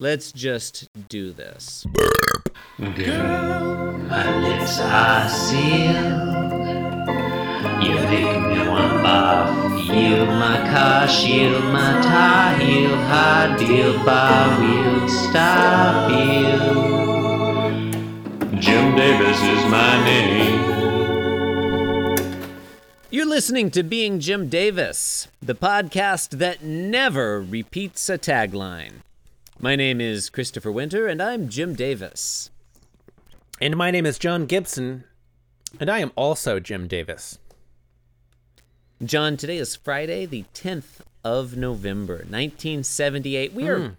let's just do this. Girl, my lips are sealed. You make me want barf. Yield my car, shield my tie, heel, hard deal, bar wheel, stop you. Jim Davis is my name. You're listening to Being Jim Davis, the podcast that never repeats a tagline. My name is Christopher Winter, and I'm Jim Davis. And my name is John Gibson, and I am also Jim Davis. John, today is Friday, the 10th of November, 1978. We are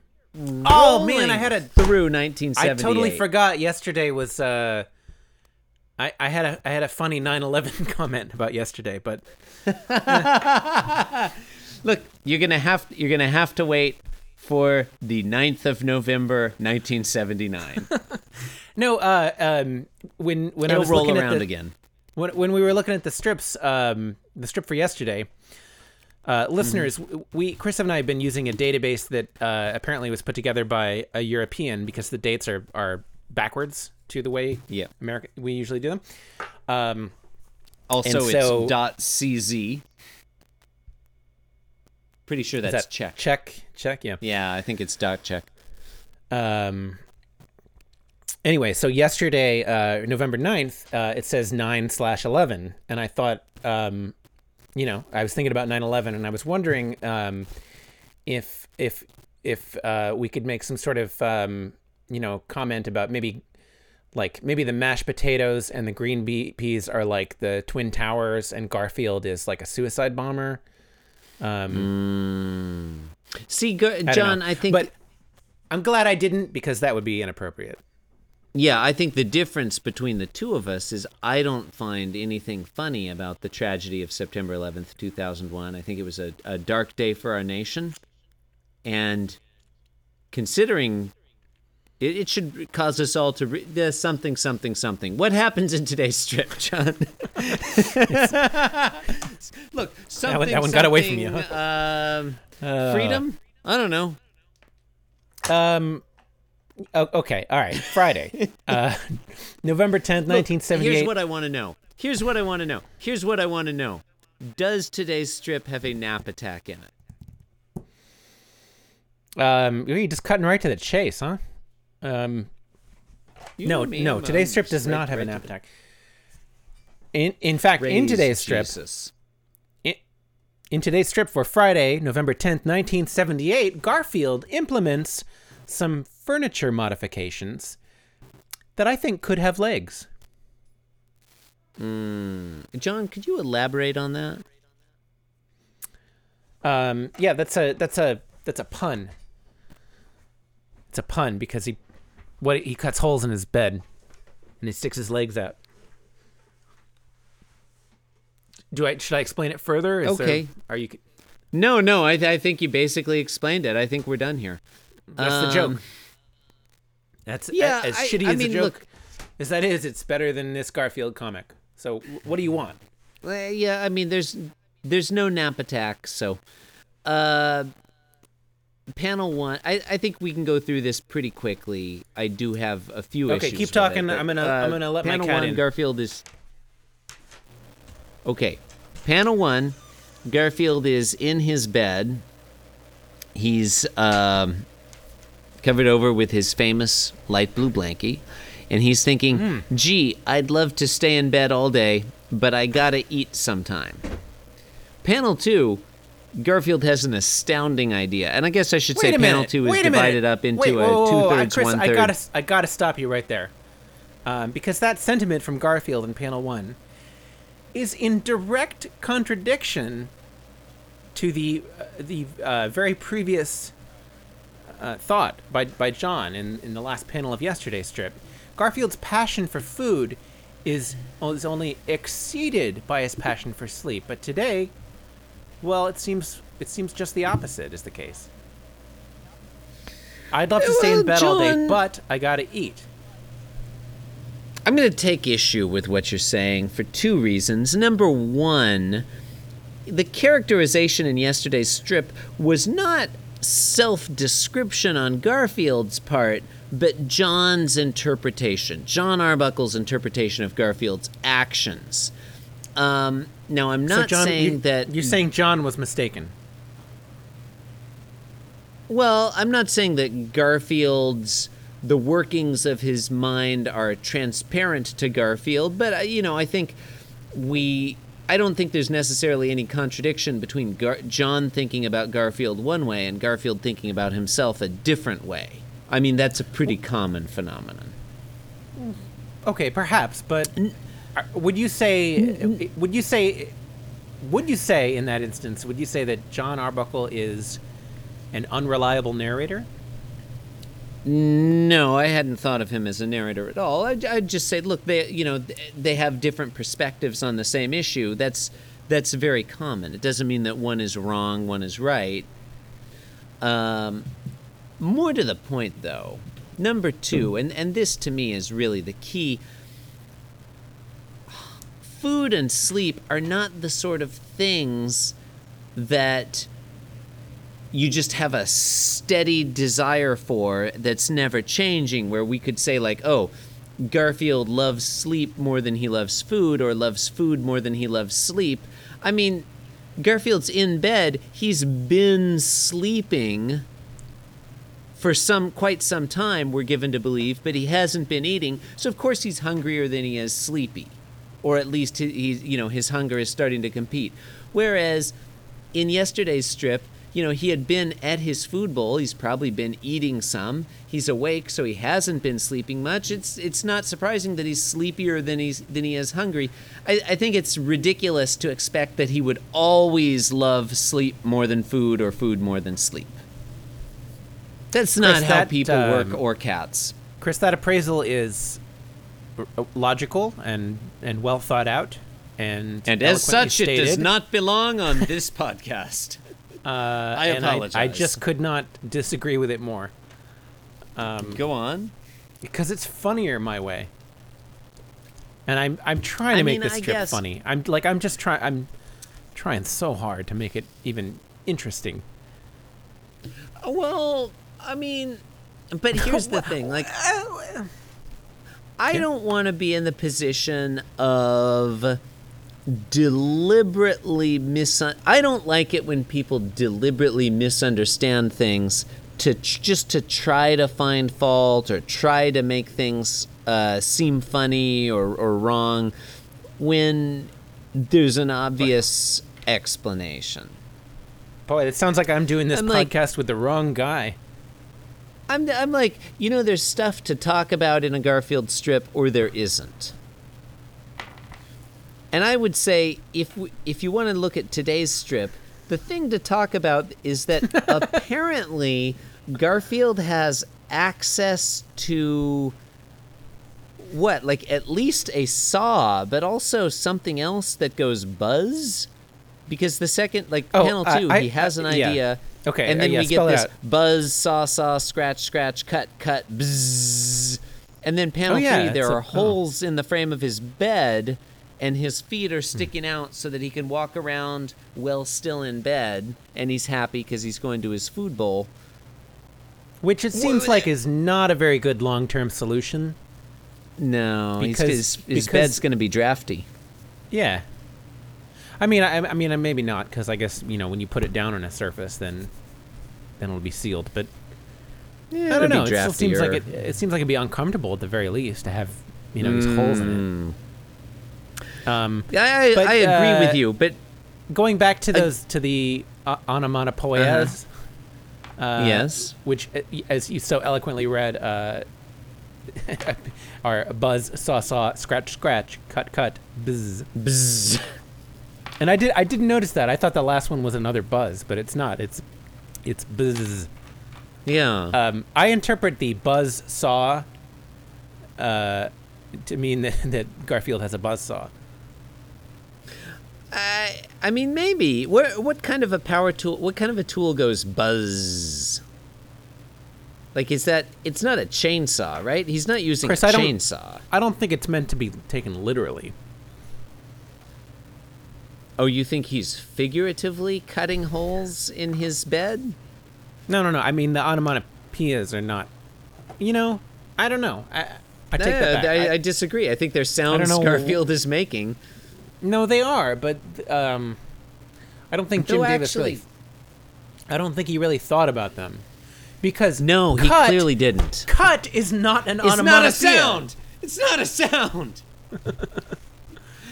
Oh man, I had a through 1978. I totally forgot yesterday was uh I, I had a I had a funny 9/11 comment about yesterday, but Look, you're gonna have you're gonna have to wait for the 9th of November, 1979. no, uh um when when I was roll looking around at the, again. when when we were looking at the strips um the strip for yesterday uh, listeners, w we Chris and I have been using a database that uh, apparently was put together by a European because the dates are are backwards to the way Yeah. America we usually do them. Um, Also, so- it's dot .cz. Pretty sure that's that Czech. Check, Czech, yeah. Yeah, I think it's dot check. Um, anyway, so yesterday, uh, November 9th, uh, it says 9 slash 11. And I thought, um, you know, I was thinking about 9 11 and I was wondering um, if, if, if uh, we could make some sort of, um, you know, comment about maybe like maybe the mashed potatoes and the green bee- peas are like the twin towers and Garfield is like a suicide bomber. Um, See, Go- John, know. I think but I'm glad I didn't because that would be inappropriate. Yeah, I think the difference between the two of us is I don't find anything funny about the tragedy of September 11th, 2001. I think it was a, a dark day for our nation. And considering it, it should cause us all to re- there's something, something, something. What happens in today's strip, John? Look, something, one- that one got away from you, something, Um, freedom? I don't know. Um. okay. All right. Friday, uh, November tenth, nineteen seventy-eight. Here's what I want to know. Here's what I want to know. Here's what I want to know. Does today's strip have a nap attack in it? um, you're just cutting right to the chase, huh? Um. No, no. I'm, Today's strip does not have a right nap to attack. In in fact, in today's strip, Jesus. in, in today's strip for Friday, November tenth, nineteen seventy-eight, Garfield implements some furniture modifications that I think could have legs. John, could you elaborate on that? Um, yeah, that's a that's a that's a pun. It's a pun because he what he cuts holes in his bed and he sticks his legs out. Do I should I explain it further? Is there- Okay. are you? No, no. I, I think you basically explained it. I think we're done here. That's the Um, joke. That's yeah, as I- shitty I as mean, a joke look- as that is. It's better than this Garfield comic. So what do you want? Well, yeah, I mean, there's there's no nap attack, so uh, panel one. I, I think we can go through this pretty quickly. I do have a few Okay, issues. Okay, keep talking. it, but, I'm gonna- uh, I'm gonna let my panel cat one, in. Garfield is okay. Panel one, Garfield is in his bed. He's um, covered over with his famous light blue blankie, and he's thinking, Hmm. "Gee, I'd love to stay in bed all day, but I gotta eat sometime." Panel two, Garfield has an astounding idea, and I guess I should say Wait a panel two is Wait a divided up into Wait, a whoa, whoa. two thirds, Chris, one I gotta, I gotta stop you right there, um, because that sentiment from Garfield in panel one is in direct contradiction to the uh, the uh, very previous uh, thought by by John in in the last panel of yesterday's strip. Garfield's passion for food is is only exceeded by his passion for sleep, but today, well, it seems it seems just the opposite is the case. I'd love to stay in bed all day, but I gotta eat. I'm going to take issue with what you're saying for two reasons. Number one, the characterization in yesterday's strip was not self description on Garfield's part, but John's interpretation, John Arbuckle's interpretation of Garfield's actions. Um, now, I'm So not John, saying you, that. you're saying John was mistaken. Well, I'm not saying that Garfield's the workings of his mind are transparent to Garfield, but uh, you know, I think we I don't think there's necessarily any contradiction between Gar- John thinking about Garfield one way and Garfield thinking about himself a different way. I mean, that's a pretty common phenomenon. Okay, perhaps, but Uh, would you say mm, mm. Uh, would you say would you say in that instance would you say that John Arbuckle is an unreliable narrator? No, I hadn't thought of him as a narrator at all. I'd, I'd just say, look, they, you know they have different perspectives on the same issue. That's that's very common. It doesn't mean that one is wrong, one is right. Um, more to the point, though, number two, hmm. and and this to me is really the key. Food and sleep are not the sort of things that you just have a steady desire for that's never changing where we could say like oh garfield loves sleep more than he loves food or loves food more than he loves sleep. I mean garfield's in bed he's been sleeping for some quite some time we're given to believe but he hasn't been eating so of course he's hungrier than he is sleepy or at least he, he's you know his hunger is starting to compete whereas in yesterday's strip you know, he had been at his food bowl. He's probably been eating some. He's awake, so he hasn't been sleeping much. It's it's not surprising that he's sleepier than he's than he is hungry. I, I think it's ridiculous to expect that he would always love sleep more than food or food more than sleep. That's not Chris, how that, people um, work or cats. Chris, that appraisal is Uh, logical and and well thought out, and And as eloquently such, it does not belong on this podcast. Uh, I and I, apologize. just could not disagree with it more um, Go on. because it's funnier my way. And I'm I'm trying to I make mean, this I strip guess- funny. I'm like I'm just trying I'm trying so hard to make it even interesting. Well, I mean, but here's the thing: like, uh, I don't want to be in the position of deliberately mis. I don't like it when people deliberately misunderstand things to ch- just to try to find fault or try to make things uh, seem funny or, or wrong when there's an obvious explanation. Boy, it sounds like I'm doing this I'm like- podcast with the wrong guy. I'm, I'm like, you know, there's stuff to talk about in a Garfield strip, or there isn't. And I would say, if we, if you want to look at today's strip, the thing to talk about is that apparently Garfield has access to what, like at least a saw, but also something else that goes buzz. Because the second, like Oh, panel I- two, I- he has an idea. yeah. Okay, and uh, then yeah, we get this buzz, saw, saw, scratch, scratch, cut, cut, bzzz. And then panel Oh, yeah, three, there it's a- are oh. holes in the frame of his bed, and his feet Hmm. are sticking out so that he can walk around while still in bed, and he's happy because he's going to his food bowl. Which it seems like is not a very good long term solution. No, Because- his, his because- bed's going to be drafty. Yeah. I mean, I, I mean, maybe not because I guess you know when you put it down on a surface, then then it'll be sealed. But Yeah, I don't know. It still seems like it. It seems like it'd be uncomfortable at the very least to have you know these holes in it. Um, I, I, But, I agree uh, with you, but going back to those to the uh, onomatopoeias. Uh, yes. which, uh, as you so eloquently read, uh, are buzz, saw, saw, scratch, scratch, cut, cut, buzz. Bzzz. And I did I didn't notice that. I thought the last one was another buzz, but it's not. It's it's buzz. Yeah. Um, I interpret the buzz saw uh, to mean that, that Garfield has a buzz saw. I, I mean, maybe. What what kind of a power tool? What kind of a tool goes buzz? Like, is that? It's not a chainsaw, right? He's not using Chris, a I don't- chainsaw. I don't think it's meant to be taken literally. Oh, you think he's figuratively cutting holes in his bed? No, no, no. I mean the onomatopoeias are not. You know, I don't know. I I take that back. I, I- disagree. I think they're sounds Garfield is making. no, they are, but um, I don't think Jim Though Davis actually- really. I don't think he really thought about them, because No, he cut, clearly didn't. cut is not an It's not a sound. It's not a sound.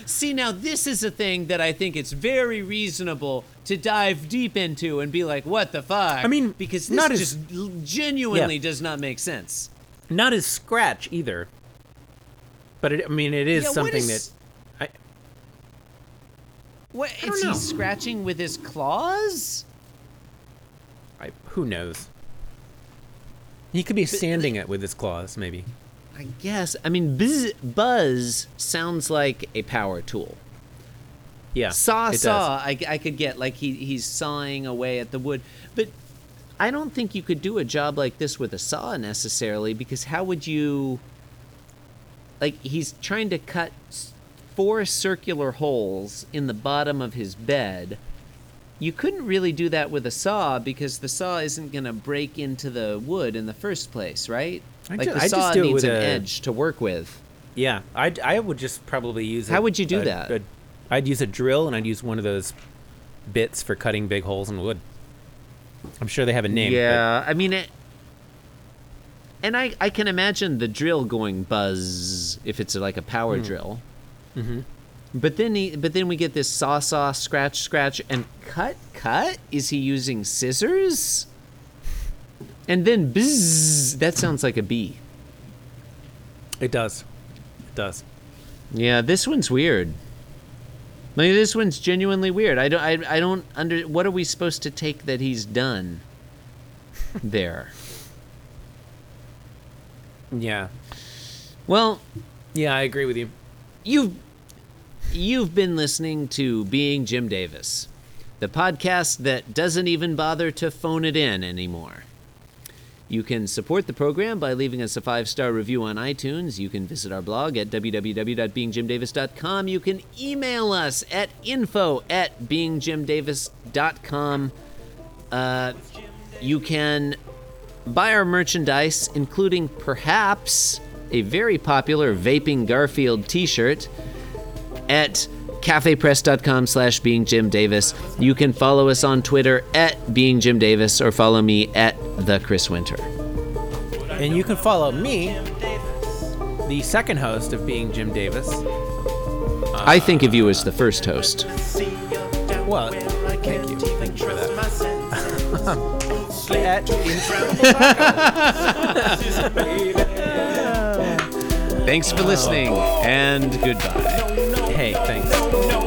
See, now this is a thing that I think it's very reasonable to dive deep into and be like, "What the fuck?" I mean, because this not just l- genuinely Yeah. does not make sense. Not as scratch either. But it, I mean, it is Yeah, something is- that. I, What? don't Is know. he scratching with his claws? I who knows. He could be sanding it with his claws, maybe. I guess. I mean, buzz, buzz sounds like a power tool. Yeah. saw saw I, I could get like he he's sawing away at the wood but i don't think you could do a job like this with a saw necessarily because how would you like he's trying to cut four circular holes in the bottom of his bed you couldn't really do that with a saw because the saw isn't going to break into the wood in the first place right I like ju- the I just saw do it needs with an a- edge to work with Yeah, I I would just probably use. A, How would you do a- that? a- I'd use a drill and I'd use one of those bits for cutting big holes in wood. I'm sure they have a name. but- Yeah, I mean it. And I, I can imagine the drill going buzz if it's like a power Hmm. drill. Mm-hmm. But then he, but then we get this saw saw scratch scratch and cut cut. Is he using scissors? And then buzz. That sounds like a bee. it does. It does. Yeah, this one's weird. Like this one's genuinely weird. I don't I, I don't under what are we supposed to take that he's done there? Yeah. Well, Yeah, I agree with you. You've you've been listening to Being Jim Davis, the podcast that doesn't even bother to phone it in anymore. You can support the program by leaving us a five-star review on iTunes. You can visit our blog at www.beingjimdavis.com. You can email us at info at beingjimdavis.com. Uh, you can buy our merchandise, including perhaps a very popular Vaping Garfield t-shirt at cafepress.com slash being Jim Davis. You can follow us on Twitter at being Jim Davis or follow me at the Chris Winter. And you can follow me, the second host of Being Jim Davis. I think of you as the first host. Well, thank you. Thank you for that. At Thanks for listening and goodbye. Hey, thanks.